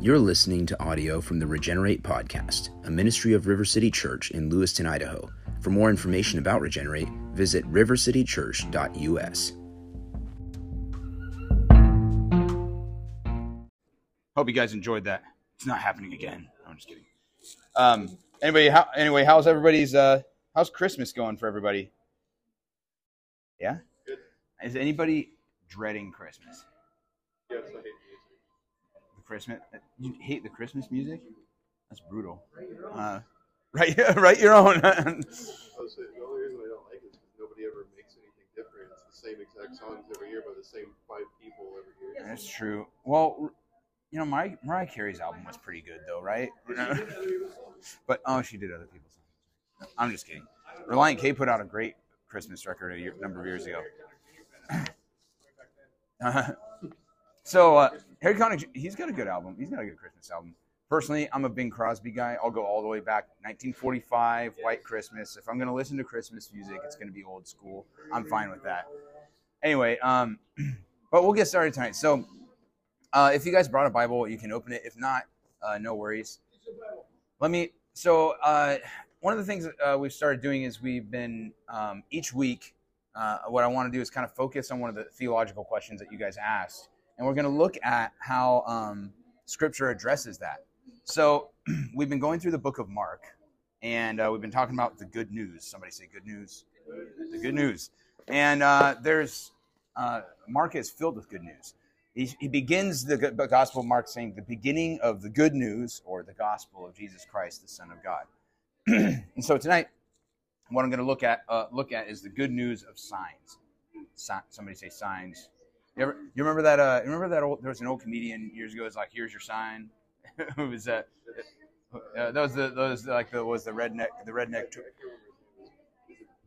You're listening to audio from the Regenerate Podcast, a ministry of River City Church in Lewiston, Idaho. For more information about Regenerate, visit rivercitychurch.us. Hope you guys enjoyed that. It's not happening again. I'm just kidding. Um, anybody, how, anyway, how's everybody's, uh, how's Christmas going for everybody? Yeah? Good. Is anybody dreading Christmas? Yes, I hate music. The Christmas, you hate the Christmas music? That's brutal. Uh, right, right your own. I was saying, the only reason I don't like it is because nobody ever makes anything different. It's the same exact songs every year by the same five people every year. That's true. Well, you know, Mariah, Mariah Carey's album was pretty good, though, right? but oh, she did other people's songs. I'm just kidding. Relient K put out a great Christmas record a year, number of years ago. Uh, so uh, Harry Connick, he's got a good album. He's got a good Christmas album. Personally, I'm a Bing Crosby guy. I'll go all the way back 1945, White Christmas. If I'm going to listen to Christmas music, it's going to be old school. I'm fine with that. Anyway, um, but we'll get started tonight. So, uh, if you guys brought a Bible, you can open it. If not, uh, no worries. Let me. So, uh, one of the things uh, we've started doing is we've been um, each week. Uh, what I want to do is kind of focus on one of the theological questions that you guys asked, and we're going to look at how um, Scripture addresses that. So, we've been going through the book of Mark, and uh, we've been talking about the good news. Somebody say good news. The good news, and uh, there's uh, Mark is filled with good news. He, he begins the Gospel of Mark saying the beginning of the good news or the gospel of Jesus Christ, the Son of God. and so tonight, what I'm going to look at uh, look at is the good news of signs. Si- somebody say signs. You, ever, you remember that? Uh, you remember that old? There was an old comedian years ago. It's like, "Here's your sign." Who was that? Uh, that was the was like the was the redneck the redneck.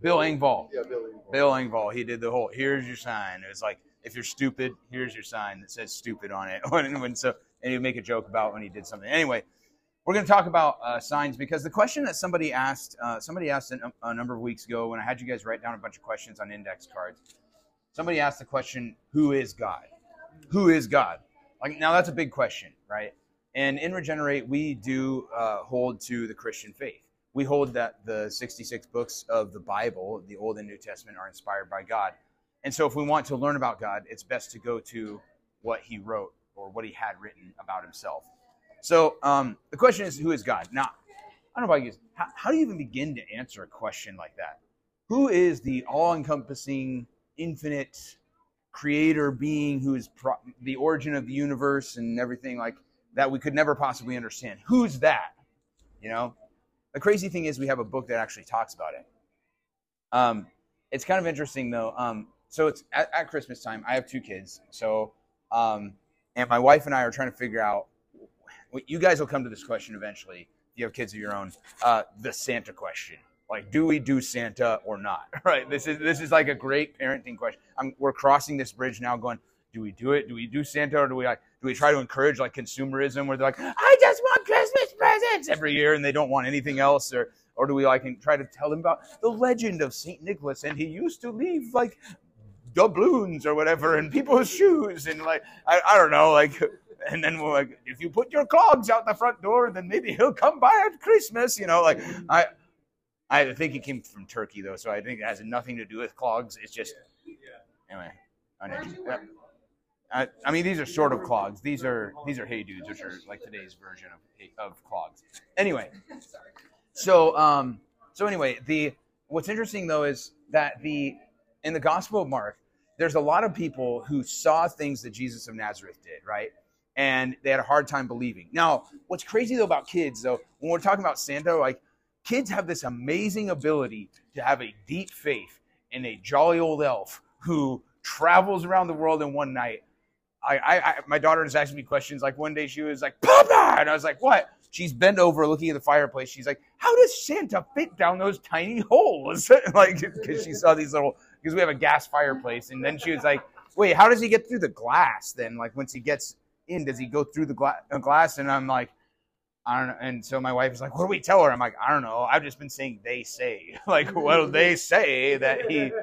Bill Engvall. Yeah, Billy. Bill Engvall. He did the whole. Here's your sign. It was like, if you're stupid, here's your sign that says "stupid" on it. and when so, and he'd make a joke about when he did something. Anyway, we're going to talk about uh, signs because the question that somebody asked, uh, somebody asked a, a number of weeks ago when I had you guys write down a bunch of questions on index cards. Somebody asked the question, "Who is God? Who is God?" Like now, that's a big question, right? And in Regenerate, we do uh, hold to the Christian faith. We hold that the 66 books of the Bible, the Old and New Testament, are inspired by God. And so, if we want to learn about God, it's best to go to what He wrote or what He had written about Himself. So um, the question is, who is God? Now, I don't know about you. How, how do you even begin to answer a question like that? Who is the all-encompassing, infinite creator being who is pro- the origin of the universe and everything like that we could never possibly understand? Who's that? You know, the crazy thing is we have a book that actually talks about it. Um, it's kind of interesting though. Um, so it's at, at Christmas time. I have two kids. So, um, and my wife and I are trying to figure out you guys will come to this question eventually. If you have kids of your own, uh, the Santa question. Like, do we do Santa or not? Right. This is this is like a great parenting question. I'm, we're crossing this bridge now, going, do we do it? Do we do Santa or do we like do we try to encourage like consumerism where they're like, I just want Christmas presents every year and they don't want anything else, or or do we like try to tell them about the legend of Saint Nicholas and he used to leave like doubloons or whatever in people's shoes and like I, I don't know like and then we're like, if you put your clogs out the front door, then maybe he'll come by at Christmas. You know, like I, I think it came from Turkey though, so I think it has nothing to do with clogs. It's just anyway. I, I mean, these are sort of clogs. These are these are hey dudes, which are like today's version of of clogs. Anyway, so um, so anyway, the what's interesting though is that the in the Gospel of Mark, there's a lot of people who saw things that Jesus of Nazareth did, right? and they had a hard time believing. Now, what's crazy though about kids, though, when we're talking about Santa, like kids have this amazing ability to have a deep faith in a jolly old elf who travels around the world in one night. I, I, I my daughter is asking me questions. Like one day she was like, "Papa," and I was like, "What?" She's bent over looking at the fireplace. She's like, "How does Santa fit down those tiny holes?" like because she saw these little because we have a gas fireplace, and then she was like, "Wait, how does he get through the glass?" Then like once he gets in? Does he go through the gla- glass? And I'm like, I don't know. And so my wife is like, what do we tell her? I'm like, I don't know. I've just been saying they say. like, well, they say that he,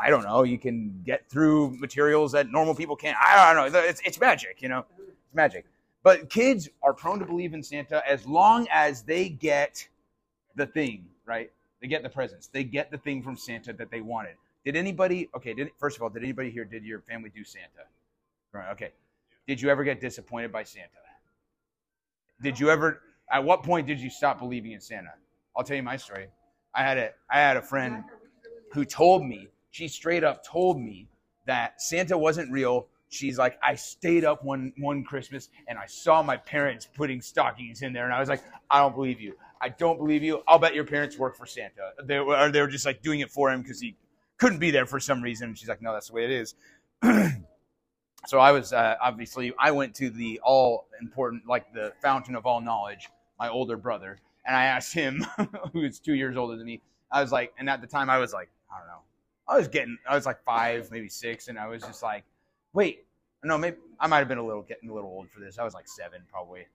I don't know, you can get through materials that normal people can't. I don't know. It's, it's magic, you know? It's magic. But kids are prone to believe in Santa as long as they get the thing, right? They get the presents. They get the thing from Santa that they wanted. Did anybody? Okay. Did first of all, did anybody here? Did your family do Santa? Right. Okay. Did you ever get disappointed by Santa? Did you ever? At what point did you stop believing in Santa? I'll tell you my story. I had a I had a friend who told me she straight up told me that Santa wasn't real. She's like, I stayed up one one Christmas and I saw my parents putting stockings in there, and I was like, I don't believe you. I don't believe you. I'll bet your parents work for Santa. They were they were just like doing it for him because he couldn't be there for some reason. And she's like, no, that's the way it is. so I was uh, obviously I went to the all important like the fountain of all knowledge, my older brother, and I asked him, who is two years older than me. I was like, and at the time I was like, I don't know, I was getting, I was like five, maybe six, and I was just like, wait, no, maybe I might have been a little getting a little old for this. I was like seven, probably.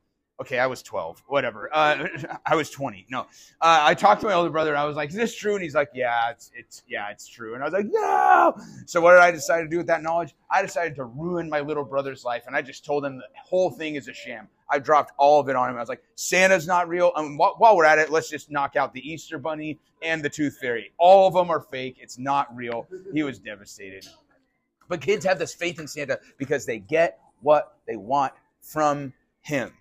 Okay, I was 12, whatever. Uh, I was 20. No, uh, I talked to my older brother and I was like, is this true? And he's like, yeah, it's, it's, yeah, it's true. And I was like, no. So what did I decide to do with that knowledge? I decided to ruin my little brother's life. And I just told him the whole thing is a sham. I dropped all of it on him. I was like, Santa's not real. While, while we're at it, let's just knock out the Easter Bunny and the Tooth Fairy. All of them are fake. It's not real. He was devastated. But kids have this faith in Santa because they get what they want from him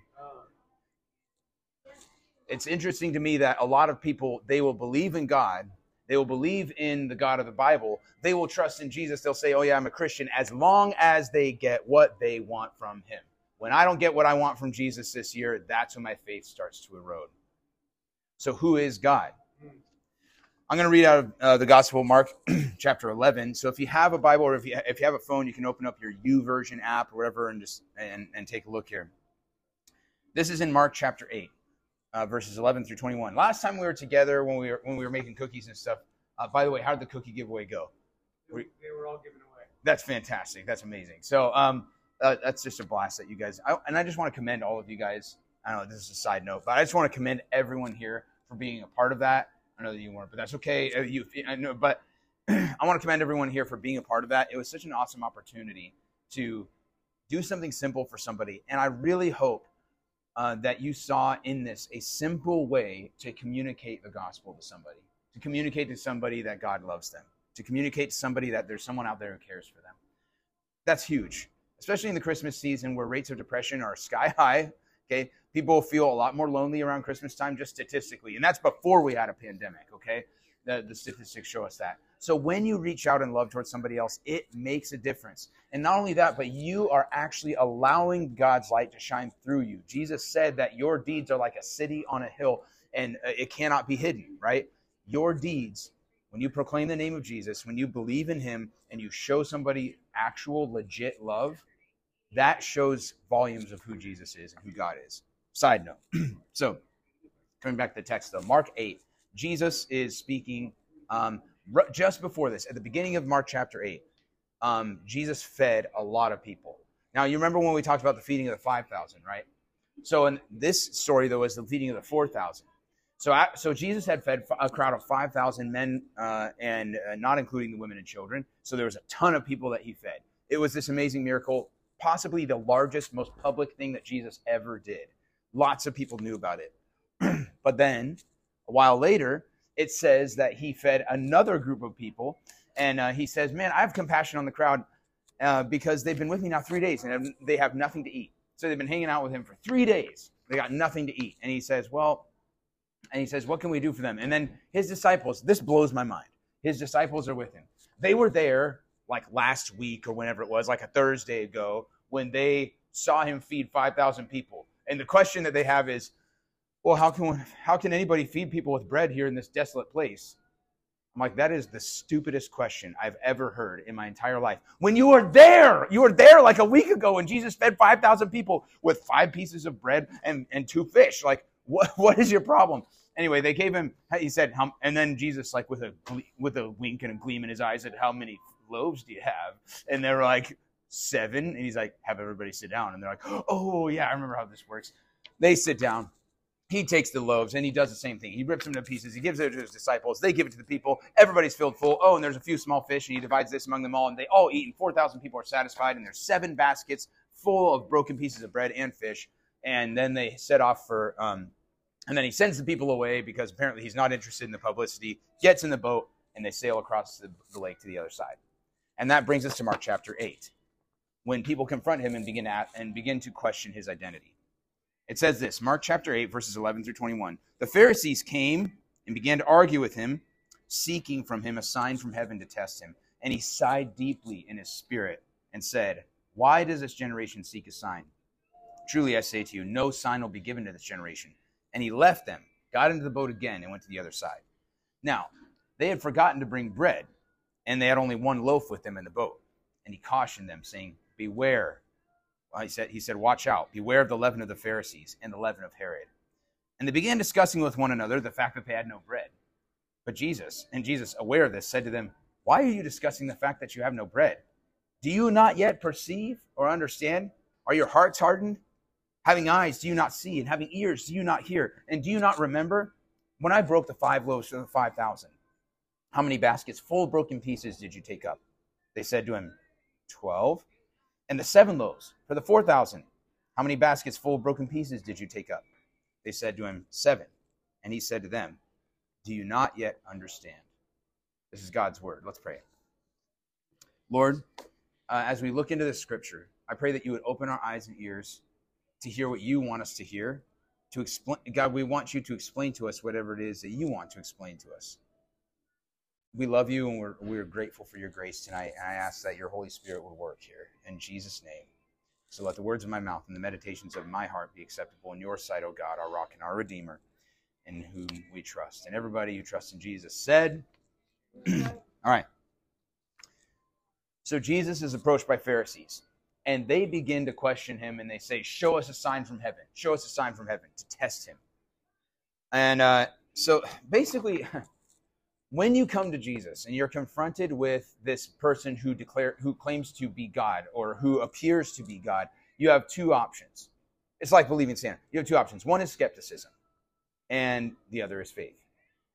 it's interesting to me that a lot of people they will believe in God, they will believe in the God of the Bible, they will trust in Jesus. They'll say, "Oh yeah, I'm a Christian," as long as they get what they want from Him. When I don't get what I want from Jesus this year, that's when my faith starts to erode. So, who is God? I'm going to read out of uh, the Gospel of Mark, chapter 11. So, if you have a Bible or if you, if you have a phone, you can open up your YouVersion app or whatever and just and, and take a look here. This is in Mark chapter 8 uh, verses 11 through 21. Last time we were together when we were when we were making cookies and stuff. Uh, by the way, how did the cookie giveaway go? They, they were all given away. That's fantastic. That's amazing. So um, uh, that's just a blast that you guys. I, and I just want to commend all of you guys. I know this is a side note, but I just want to commend everyone here for being a part of that. I know that you weren't, but that's okay. Uh, you, I know, but I want to commend everyone here for being a part of that. It was such an awesome opportunity to do something simple for somebody, and I really hope uh, that you saw in this a simple way to communicate the gospel to somebody, to communicate to somebody that God loves them, to communicate to somebody that there's someone out there who cares for them. That's huge, especially in the Christmas season where rates of depression are sky high. Okay, people feel a lot more lonely around Christmas time, just statistically, and that's before we had a pandemic. Okay, the, the statistics show us that. So when you reach out in love towards somebody else, it makes a difference. And not only that, but you are actually allowing God's light to shine through you. Jesus said that your deeds are like a city on a hill and uh, it cannot be hidden, right? Your deeds, when you proclaim the name of Jesus, when you believe in him and you show somebody actual legit love, that shows volumes of who Jesus is and who God is. Side note. so, coming back to the text though, Mark 8, Jesus is speaking um, just before this, at the beginning of Mark chapter 8, um, Jesus fed a lot of people. Now, you remember when we talked about the feeding of the 5,000, right? So, in this story, though, was the feeding of the 4,000. So, so Jesus had fed a crowd of 5,000 men, uh, and uh, not including the women and children. So, there was a ton of people that he fed. It was this amazing miracle, possibly the largest, most public thing that Jesus ever did. Lots of people knew about it. but then, a while later, it says that he fed another group of people. And uh, he says, Man, I have compassion on the crowd uh, because they've been with me now three days and they have nothing to eat. So they've been hanging out with him for three days. They got nothing to eat. And he says, Well, and he says, What can we do for them? And then his disciples, this blows my mind. His disciples are with him. They were there like last week or whenever it was, like a Thursday ago, when they saw him feed 5,000 people. And the question that they have is, well, how can, how can anybody feed people with bread here in this desolate place? I'm like, that is the stupidest question I've ever heard in my entire life. When you were there, you were there like a week ago when Jesus fed 5,000 people with five pieces of bread and, and two fish. Like, what, what is your problem? Anyway, they gave him, he said, and then Jesus, like with a, with a wink and a gleam in his eyes, said, how many loaves do you have? And they're like, seven. And he's like, have everybody sit down. And they're like, oh, yeah, I remember how this works. They sit down he takes the loaves and he does the same thing. He rips them to pieces. He gives it to his disciples. They give it to the people. Everybody's filled full. Oh, and there's a few small fish, and he divides this among them all, and they all eat, and 4,000 people are satisfied, and there's seven baskets full of broken pieces of bread and fish. and then they set off for um, and then he sends the people away because apparently he's not interested in the publicity gets in the boat and they sail across the, the lake to the other side and that brings us to mark chapter 8 when people confront him and begin at, and begin to question his identity it says this mark chapter 8 verses 11 through 21 the pharisees came and began to argue with him seeking from him a sign from heaven to test him and he sighed deeply in his spirit and said why does this generation seek a sign Truly I say to you, no sign will be given to this generation. And he left them, got into the boat again, and went to the other side. Now, they had forgotten to bring bread, and they had only one loaf with them in the boat. And he cautioned them, saying, Beware. He said, he said, Watch out, beware of the leaven of the Pharisees and the leaven of Herod. And they began discussing with one another the fact that they had no bread. But Jesus, and Jesus, aware of this, said to them, Why are you discussing the fact that you have no bread? Do you not yet perceive or understand? Are your hearts hardened? Having eyes, do you not see? And having ears, do you not hear? And do you not remember when I broke the five loaves for the 5,000? How many baskets full of broken pieces did you take up? They said to him, 12. And the seven loaves for the 4,000? How many baskets full of broken pieces did you take up? They said to him, Seven. And he said to them, Do you not yet understand? This is God's word. Let's pray. Lord, uh, as we look into this scripture, I pray that you would open our eyes and ears to hear what you want us to hear. To explain, God, we want you to explain to us whatever it is that you want to explain to us. We love you and we're, we're grateful for your grace tonight. And I ask that your Holy Spirit would work here in Jesus' name. So let the words of my mouth and the meditations of my heart be acceptable in your sight, O God, our rock and our redeemer, in whom we trust. And everybody who trusts in Jesus said, All right. So Jesus is approached by Pharisees and they begin to question him and they say, Show us a sign from heaven. Show us a sign from heaven to test him. And uh, so basically, when you come to Jesus and you're confronted with this person who declare who claims to be God or who appears to be God, you have two options. It's like believing Santa. You have two options. One is skepticism, and the other is faith.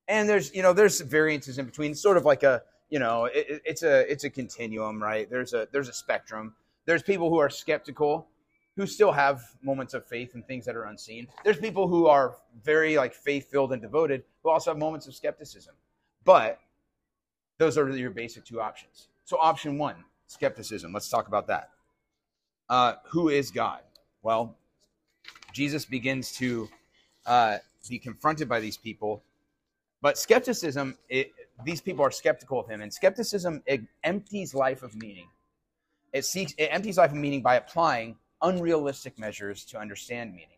And there's you know there's variances in between. It's sort of like a you know it, it's a it's a continuum, right? There's a there's a spectrum. There's people who are skeptical who still have moments of faith and things that are unseen. There's people who are very like faith filled and devoted who also have moments of skepticism. But those are your basic two options. So option one, skepticism. Let's talk about that. Uh, who is God? Well, Jesus begins to uh, be confronted by these people, but skepticism. It, these people are skeptical of him, and skepticism empties life of meaning. It seeks it empties life of meaning by applying unrealistic measures to understand meaning.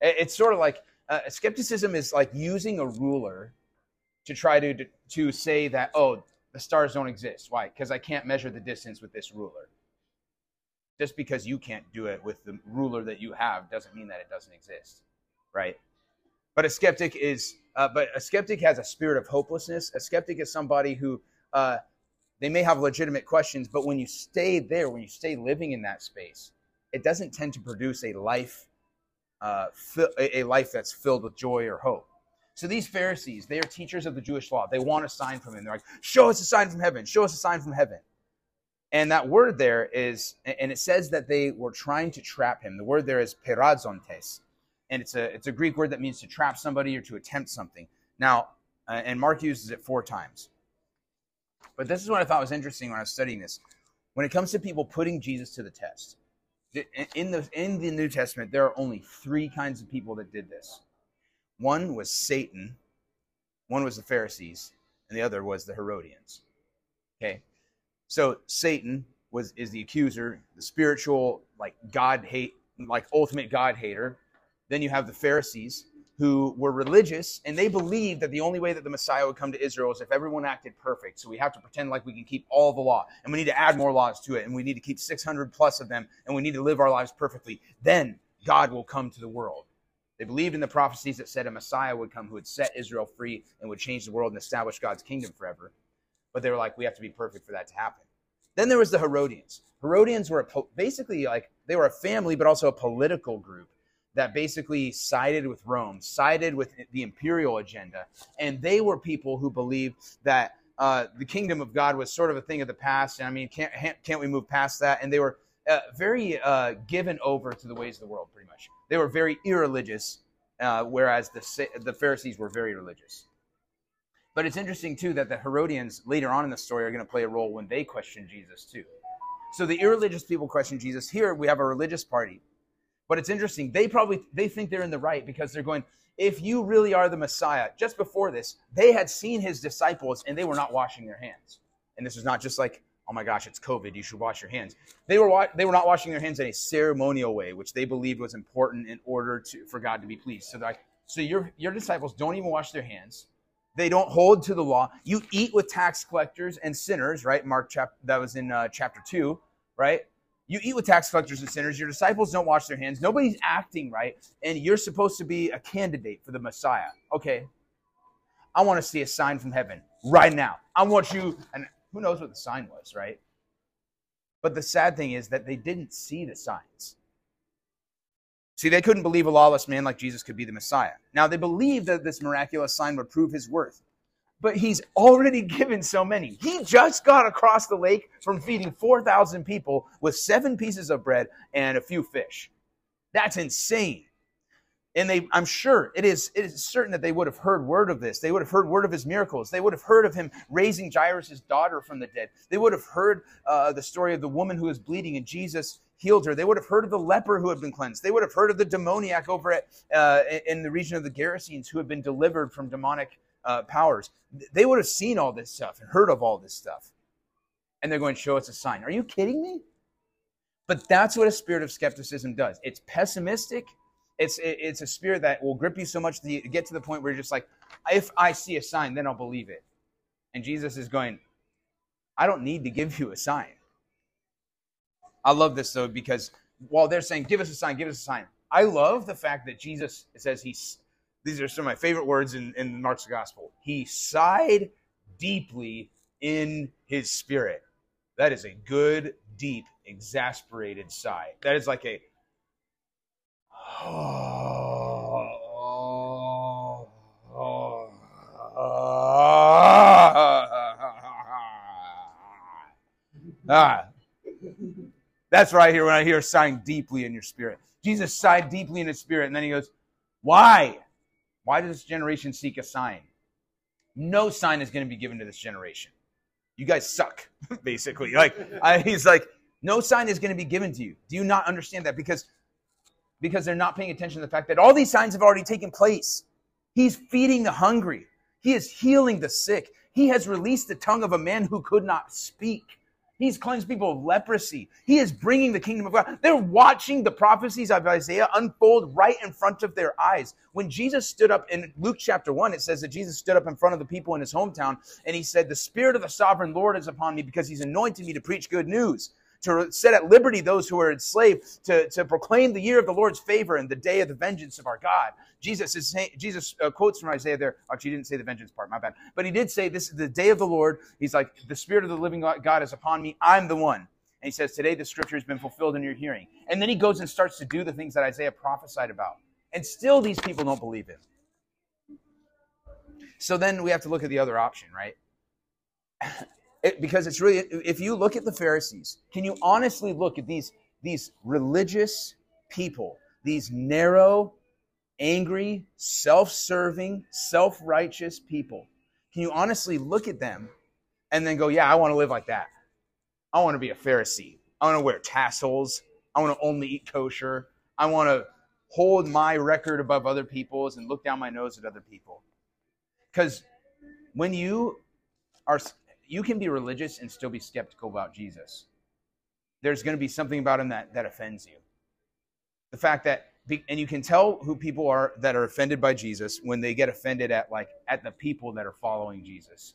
It's sort of like uh, skepticism is like using a ruler to try to to say that oh the stars don't exist. Why? Because I can't measure the distance with this ruler. Just because you can't do it with the ruler that you have doesn't mean that it doesn't exist, right? But a skeptic is, uh, but a skeptic has a spirit of hopelessness. A skeptic is somebody who uh, they may have legitimate questions, but when you stay there, when you stay living in that space, it doesn't tend to produce a life, uh, a life that's filled with joy or hope. So these Pharisees, they are teachers of the Jewish law. They want a sign from him. They're like, show us a sign from heaven. Show us a sign from heaven. And that word there is, and it says that they were trying to trap him. The word there is perazontes. And it's a, it's a Greek word that means to trap somebody or to attempt something. Now, uh, and Mark uses it four times. But this is what I thought was interesting when I was studying this. When it comes to people putting Jesus to the test, in the in the New Testament, there are only three kinds of people that did this. One was Satan, one was the Pharisees, and the other was the Herodians. Okay, so Satan was is the accuser, the spiritual like God hate, like ultimate God hater. Then you have the Pharisees, who were religious and they believed that the only way that the Messiah would come to Israel is if everyone acted perfect. So we have to pretend like we can keep all the law and we need to add more laws to it and we need to keep 600 plus of them and we need to live our lives perfectly. Then God will come to the world. They believed in the prophecies that said a Messiah would come who would set Israel free and would change the world and establish God's kingdom forever. But they were like, we have to be perfect for that to happen. Then there was the Herodians. Herodians were basically like, they were a family, but also a political group that basically sided with Rome, sided with the imperial agenda. And they were people who believed that uh, the kingdom of God was sort of a thing of the past. And I mean, can't, can't we move past that? And they were uh, very uh, given over to the ways of the world, pretty much. They were very irreligious, uh, whereas the, the Pharisees were very religious. But it's interesting, too, that the Herodians later on in the story are going to play a role when they question Jesus, too. So the irreligious people question Jesus. Here we have a religious party. But it's interesting. They probably they think they're in the right because they're going, if you really are the Messiah, just before this, they had seen his disciples and they were not washing their hands. And this is not just like, oh my gosh, it's COVID, you should wash your hands. They were they were not washing their hands in a ceremonial way, which they believed was important in order to for God to be pleased. So like, so your your disciples don't even wash their hands. They don't hold to the law. You eat with tax collectors and sinners, right? Mark chapter that was in uh, chapter two, right? You eat with tax collectors and sinners. Your disciples don't wash their hands. Nobody's acting right, and you're supposed to be a candidate for the Messiah. Okay, I want to see a sign from heaven right now. I want you, and who knows what the sign was, right? But the sad thing is that they didn't see the signs. See, they couldn't believe a lawless man like Jesus could be the Messiah. Now, they believed that this miraculous sign would prove his worth. But he's already given so many. He just got across the lake from feeding 4,000 people with seven pieces of bread and a few fish. That's insane. And they, I'm sure it is, it is certain that they would have heard word of this. They would have heard word of his miracles. They would have heard of him raising Jairus' daughter from the dead. They would have heard uh, the story of the woman who was bleeding and Jesus healed her. They would have heard of the leper who had been cleansed. They would have heard of the demoniac over at, uh, in the region of the Gerasenes who had been delivered from demonic uh, powers. They would have seen all this stuff and heard of all this stuff. And they're going to show us a sign. Are you kidding me? But that's what a spirit of skepticism does. It's pessimistic. It's, it's a spirit that will grip you so much that you get to the point where you're just like, if I see a sign, then I'll believe it. And Jesus is going, I don't need to give you a sign. I love this though because while they're saying, "Give us a sign, give us a sign," I love the fact that Jesus says he's. These are some of my favorite words in, in Mark's gospel. He sighed deeply in his spirit. That is a good, deep, exasperated sigh. That is like a. ah, that's I hear when I hear sighing deeply in your spirit. Jesus sighed deeply in his spirit, and then he goes, Why? Why does this generation seek a sign? No sign is going to be given to this generation. You guys suck, basically. Like I, he's like, no sign is going to be given to you. Do you not understand that? Because because they're not paying attention to the fact that all these signs have already taken place. He's feeding the hungry. He is healing the sick. He has released the tongue of a man who could not speak. He's cleansed people of leprosy. He is bringing the kingdom of God. They're watching the prophecies of Isaiah unfold right in front of their eyes. When Jesus stood up in Luke chapter 1, it says that Jesus stood up in front of the people in his hometown and he said, The Spirit of the sovereign Lord is upon me because he's anointed me to preach good news to set at liberty those who are enslaved, to, to proclaim the year of the Lord's favor and the day of the vengeance of our God. Jesus is saying, Jesus uh, quotes from Isaiah there. Actually, he didn't say the vengeance part, my bad. But he did say, This is the day of the Lord. He's like, The Spirit of the living God is upon me. I'm the one. And he says, Today the scripture has been fulfilled in your hearing. And then he goes and starts to do the things that Isaiah prophesied about. And still these people don't believe him. So then we have to look at the other option, right? It, because it's really, if you look at the Pharisees, can you honestly look at these, these religious people, these narrow, angry, self serving, self righteous people? Can you honestly look at them and then go, yeah, I want to live like that? I want to be a Pharisee. I want to wear tassels. I want to only eat kosher. I want to hold my record above other people's and look down my nose at other people. Because when you are you can be religious and still be skeptical about Jesus. There's going to be something about him that, that offends you. The fact that, and you can tell who people are that are offended by Jesus when they get offended at like at the people that are following Jesus.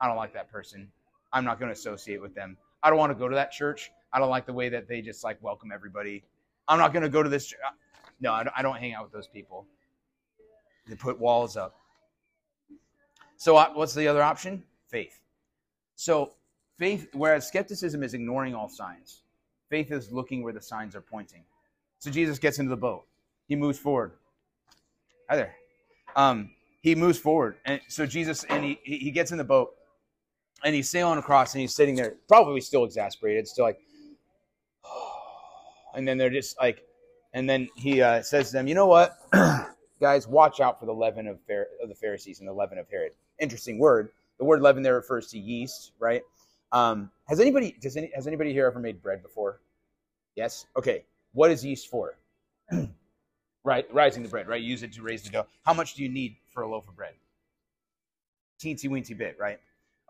I don't like that person. I'm not going to associate with them. I don't want to go to that church. I don't like the way that they just like welcome everybody. I'm not going to go to this. No, I don't hang out with those people. They put walls up. So, uh, what's the other option? Faith. So faith, whereas skepticism is ignoring all signs, faith is looking where the signs are pointing. So Jesus gets into the boat. He moves forward. Hi there. Um, he moves forward, and so Jesus and he he gets in the boat, and he's sailing across, and he's sitting there, probably still exasperated, still like, and then they're just like, and then he uh, says to them, you know what, guys, watch out for the leaven of, of the Pharisees and the leaven of Herod. Interesting word. The word leaven there refers to yeast, right? Um, has anybody does any has anybody here ever made bread before? Yes. Okay. What is yeast for? right, rising the bread. Right. Use it to raise the dough. How much do you need for a loaf of bread? Teensy weensy bit, right?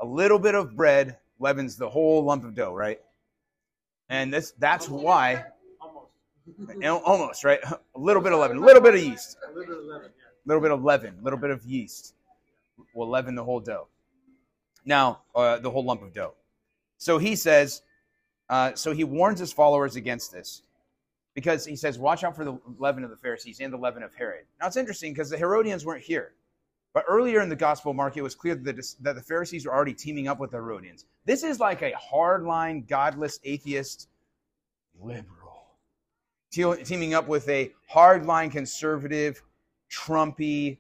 A little bit of bread leavens the whole lump of dough, right? And this that's why Almost. almost right. A little bit of leaven, a little bit of yeast, A little bit of lemon, a little bit of leaven, a little bit of yeast will leaven the whole dough. Now, uh, the whole lump of dough. So he says, uh, so he warns his followers against this because he says, watch out for the leaven of the Pharisees and the leaven of Herod. Now, it's interesting because the Herodians weren't here. But earlier in the Gospel, Mark, it was clear that the, that the Pharisees were already teaming up with the Herodians. This is like a hardline, godless, atheist liberal te- teaming up with a hardline, conservative, Trumpy,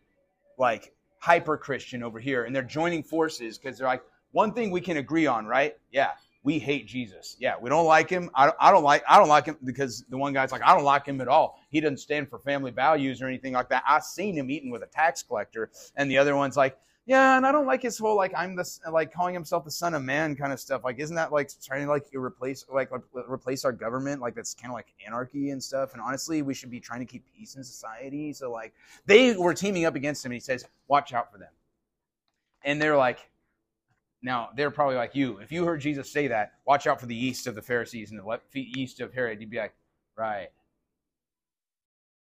like hyper Christian over here, and they're joining forces because they're like, one thing we can agree on, right? Yeah, we hate Jesus. Yeah, we don't like him. I don't, I don't like I don't like him because the one guy's like, I don't like him at all. He doesn't stand for family values or anything like that. I've seen him eating with a tax collector, and the other one's like, yeah, and I don't like his whole like I'm the like calling himself the son of man kind of stuff. Like, isn't that like trying to like replace like replace our government? Like that's kind of like anarchy and stuff. And honestly, we should be trying to keep peace in society. So like they were teaming up against him. And he says, watch out for them. And they're like, now they're probably like you. If you heard Jesus say that, watch out for the east of the Pharisees and the yeast of Herod. You'd be like, right.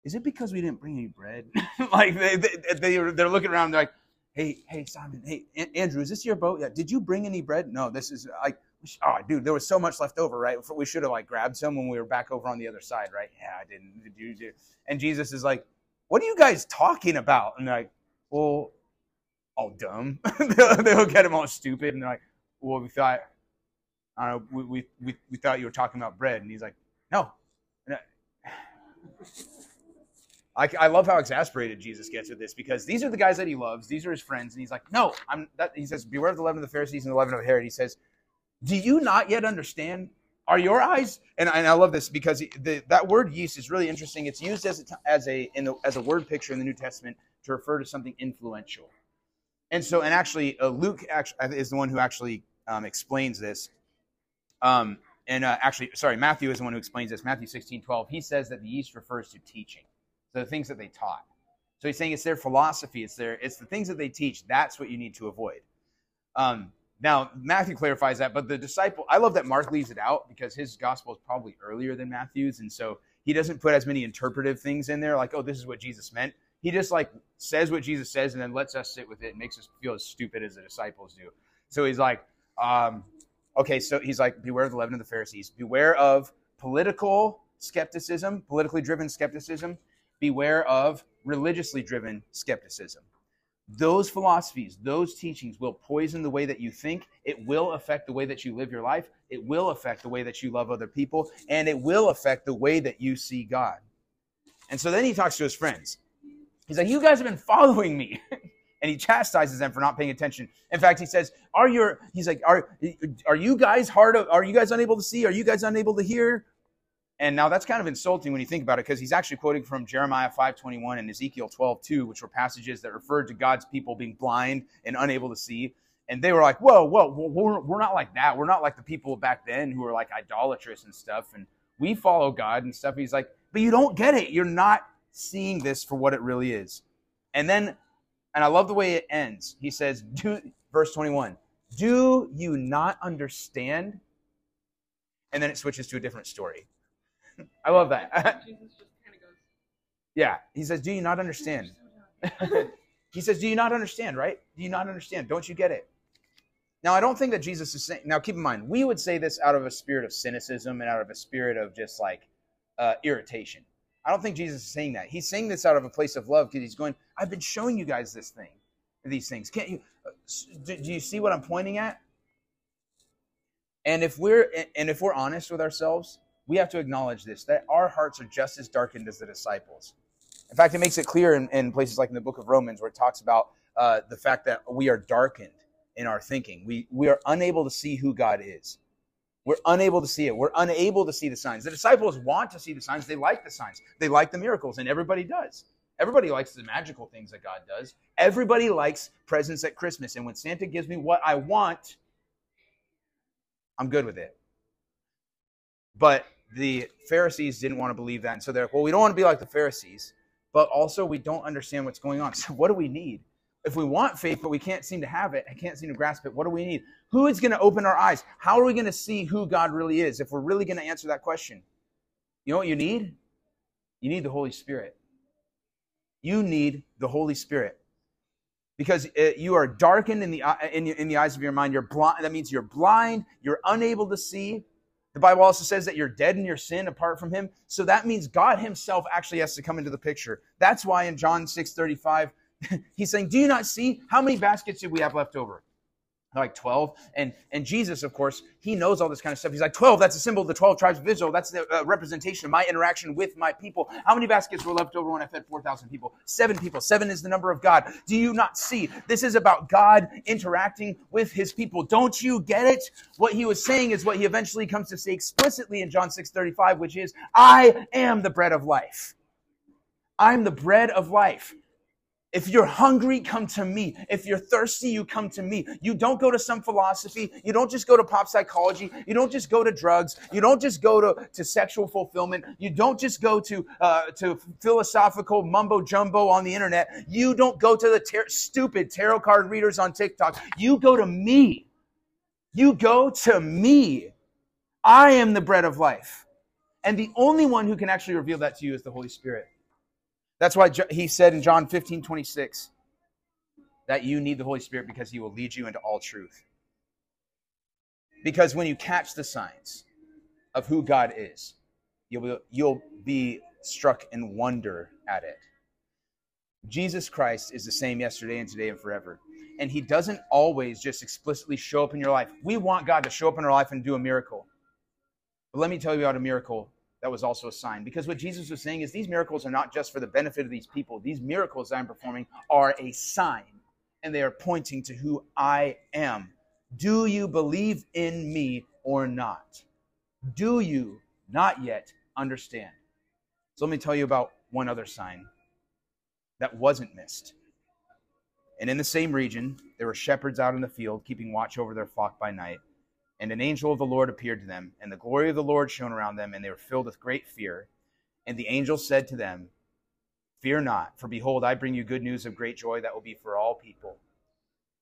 Is it because we didn't bring any bread? like they, they, they they're looking around. They're like, hey, hey, Simon, hey, An- Andrew, is this your boat? Yeah. Did you bring any bread? No, this is like, oh, dude, there was so much left over, right? We should have like grabbed some when we were back over on the other side, right? Yeah, I didn't. Did you do? And Jesus is like, what are you guys talking about? And they're like, well, all dumb. they'll, get him all stupid, and they're like, well, we thought, I don't know, we, we, we, we thought you were talking about bread. And he's like, no. I- I, love how exasperated Jesus gets with this because these are the guys that he loves. These are his friends, and he's like, "No, I'm." That, he says, "Beware of the leaven of the Pharisees and the leaven of Herod." He says, "Do you not yet understand? Are your eyes?" And, I- and I love this because the, that word yeast is really interesting. It's used as a, as a the, as a word picture in the New Testament to refer to something influential. And so, and actually, uh, Luke actually is the one who actually um, explains this. Um, and uh, actually, sorry, Matthew is the one who explains this. Matthew 16, 12. He says that the yeast refers to teaching the things that they taught. So he's saying it's their philosophy, it's their it's the things that they teach. That's what you need to avoid. Um, now Matthew clarifies that, but the disciple, I love that Mark leaves it out because his gospel is probably earlier than Matthew's, and so he doesn't put as many interpretive things in there, like oh this is what Jesus meant. He just like says what Jesus says and then lets us sit with it and makes us feel as stupid as the disciples do. So he's like, um, okay, so he's like, beware of the leaven of the Pharisees, beware of political skepticism, politically driven skepticism, beware of religiously driven skepticism. Those philosophies, those teachings will poison the way that you think. It will affect the way that you live your life. It will affect the way that you love other people. And it will affect the way that you see God. And so then he talks to his friends. He's like, You guys have been following me. and he chastises them for not paying attention. In fact, he says, "Are your?" He's like, "Are are you guys hard? Of, are you guys unable to see? Are you guys unable to hear?" And now that's kind of insulting when you think about it, because he's actually quoting from Jeremiah 5:21 and Ezekiel 12:2, which were passages that referred to God's people being blind and unable to see. And they were like, "Whoa, whoa, we're, we're not like that. We're not like the people back then who were like idolatrous and stuff. And we follow God and stuff." He's like, "But you don't get it. You're not seeing this for what it really is." And then, and I love the way it ends. He says, "Do verse 21." Do you not understand? And then it switches to a different story. I love that. Jesus just kind of goes. yeah. He says, Do you not understand? he says, Do you not understand, right? Do you not understand? Don't you get it? Now, I don't think that Jesus is saying, now keep in mind, we would say this out of a spirit of cynicism and out of a spirit of just like uh, irritation. I don't think Jesus is saying that. He's saying this out of a place of love because he's going, I've been showing you guys this thing, these things. Can't you, uh, do, do you see what I'm pointing at? And if we're, and if we're honest with ourselves, we have to acknowledge this that our hearts are just as darkened as the disciples. In fact, it makes it clear in, in places like in the book of Romans where it talks about uh, the fact that we are darkened in our thinking. We, we are unable to see who God is. We're unable to see it. We're unable to see the signs. The disciples want to see the signs. They like the signs. They like the miracles, and everybody does. Everybody likes the magical things that God does. Everybody likes presents at Christmas. And when Santa gives me what I want, I'm good with it. But the Pharisees didn't want to believe that. And so they're like, well, we don't want to be like the Pharisees, but also we don't understand what's going on. So what do we need? If we want faith, but we can't seem to have it, I can't seem to grasp it, what do we need? Who is going to open our eyes? How are we going to see who God really is if we're really going to answer that question? You know what you need? You need the Holy Spirit. You need the Holy Spirit because it, you are darkened in the, uh, in, in the eyes of your mind. You're blind. That means you're blind. You're unable to see. The Bible also says that you're dead in your sin apart from him. So that means God himself actually has to come into the picture. That's why in John 6 35, he's saying, Do you not see how many baskets did we have left over? Like 12 and and jesus of course he knows all this kind of stuff. He's like 12 that's a symbol of the 12 tribes of israel. That's the uh, representation of my interaction with my people. How many baskets were left over when i fed 4000 people? Seven people. Seven is the number of god. Do you not see? This is about god interacting with his people. Don't you get it? What he was saying is what he eventually comes to say explicitly in john 6 35 which is i am the bread of life. I'm the bread of life if you're hungry, come to me. If you're thirsty, you come to me. You don't go to some philosophy. You don't just go to pop psychology. You don't just go to drugs. You don't just go to, to sexual fulfillment. You don't just go to, uh, to philosophical mumbo jumbo on the internet. You don't go to the stupid tarot card readers on TikTok. You go to me. You go to me. I am the bread of life. And the only one who can actually reveal that to you is the Holy Spirit. That's why he said in John 15 26 that you need the Holy Spirit because he will lead you into all truth. Because when you catch the signs of who God is, you'll be, you'll be struck in wonder at it. Jesus Christ is the same yesterday and today and forever. And he doesn't always just explicitly show up in your life. We want God to show up in our life and do a miracle. But let me tell you about a miracle that was also a sign. Because what Jesus was saying is these miracles are not just for the benefit of these people. These miracles I'm performing are a sign, and they are pointing to who I am. Do you believe in me or not? Do you not yet understand? So let me tell you about one other sign that wasn't missed. And in the same region, there were shepherds out in the field, keeping watch over their flock by night. And an angel of the Lord appeared to them, and the glory of the Lord shone around them, and they were filled with great fear. And the angel said to them, Fear not, for behold, I bring you good news of great joy that will be for all people.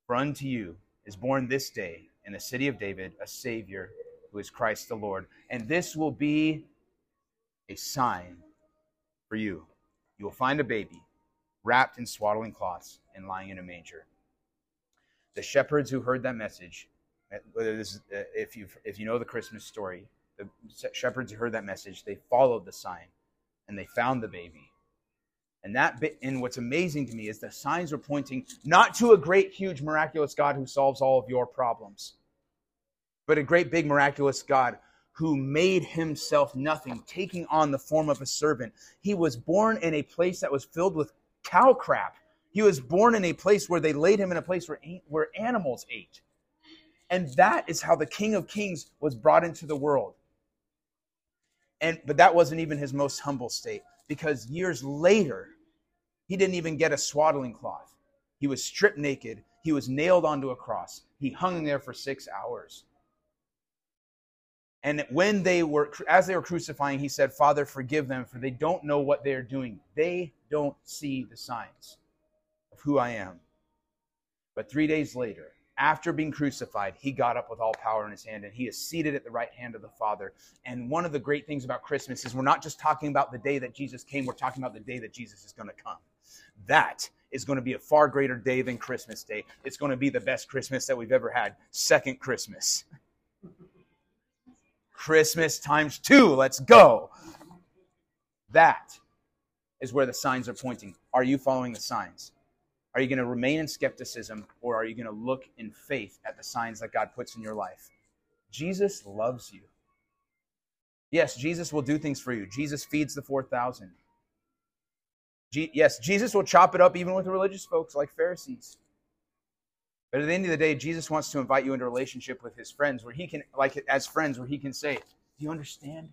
For unto you is born this day in the city of David a Savior, who is Christ the Lord. And this will be a sign for you. You will find a baby wrapped in swaddling cloths and lying in a manger. The shepherds who heard that message whether this is, uh, if you if you know the Christmas story, the shepherds heard that message. They followed the sign, and they found the baby. And that bit, and what's amazing to me is the signs were pointing not to a great, huge, miraculous God who solves all of your problems, but a great, big, miraculous God who made himself nothing, taking on the form of a servant. He was born in a place that was filled with cow crap. He was born in a place where they laid him in a place where, where animals ate. And that is how the King of Kings was brought into the world. And but that wasn't even his most humble state because years later he didn't even get a swaddling cloth. He was stripped naked. He was nailed onto a cross. He hung there for 6 hours. And when they were as they were crucifying he said, "Father, forgive them for they don't know what they're doing. They don't see the signs of who I am." But 3 days later, after being crucified, he got up with all power in his hand and he is seated at the right hand of the Father. And one of the great things about Christmas is we're not just talking about the day that Jesus came, we're talking about the day that Jesus is going to come. That is going to be a far greater day than Christmas Day. It's going to be the best Christmas that we've ever had. Second Christmas. Christmas times two. Let's go. That is where the signs are pointing. Are you following the signs? Are you going to remain in skepticism or are you going to look in faith at the signs that God puts in your life? Jesus loves you. Yes, Jesus will do things for you. Jesus feeds the 4,000. yes, Jesus will chop it up even with the religious folks like Pharisees. But at the end of the day, Jesus wants to invite you into a relationship with his friends where he can, like as friends, where he can say, Do you understand?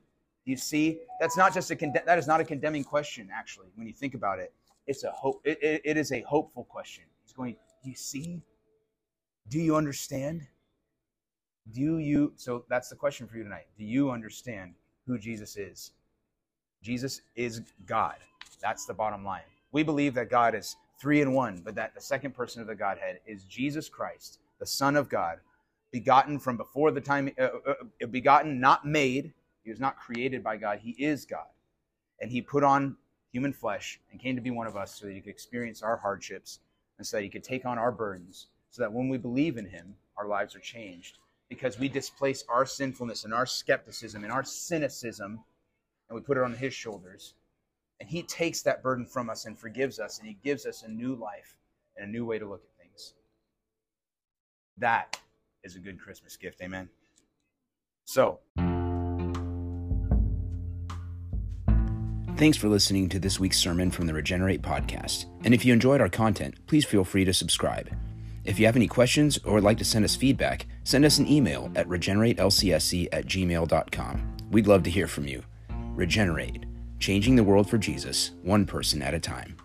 Do you see? That's not just a that is not a condemning question, actually, when you think about it. It's a hope, it, it, it is a hopeful question. He's going, Do you see? Do you understand? Do you so that's the question for you tonight. Do you understand who Jesus is? Jesus is God. That's the bottom line. We believe that God is three in one, but that the second person of the Godhead is Jesus Christ, the Son of God, begotten from before the time, uh, uh, uh, begotten, not made. He was not created by God. He is God. And he put on human flesh and came to be one of us so that he could experience our hardships and so that he could take on our burdens, so that when we believe in him, our lives are changed because we displace our sinfulness and our skepticism and our cynicism and we put it on his shoulders and he takes that burden from us and forgives us, and he gives us a new life and a new way to look at things. That is a good Christmas gift. Amen. So, Thanks for listening to this week's sermon from the Regenerate podcast. And if you enjoyed our content, please feel free to subscribe. If you have any questions or would like to send us feedback, send us an email at regeneratelcsc at gmail.com. We'd love to hear from you. Regenerate changing the world for Jesus, one person at a time.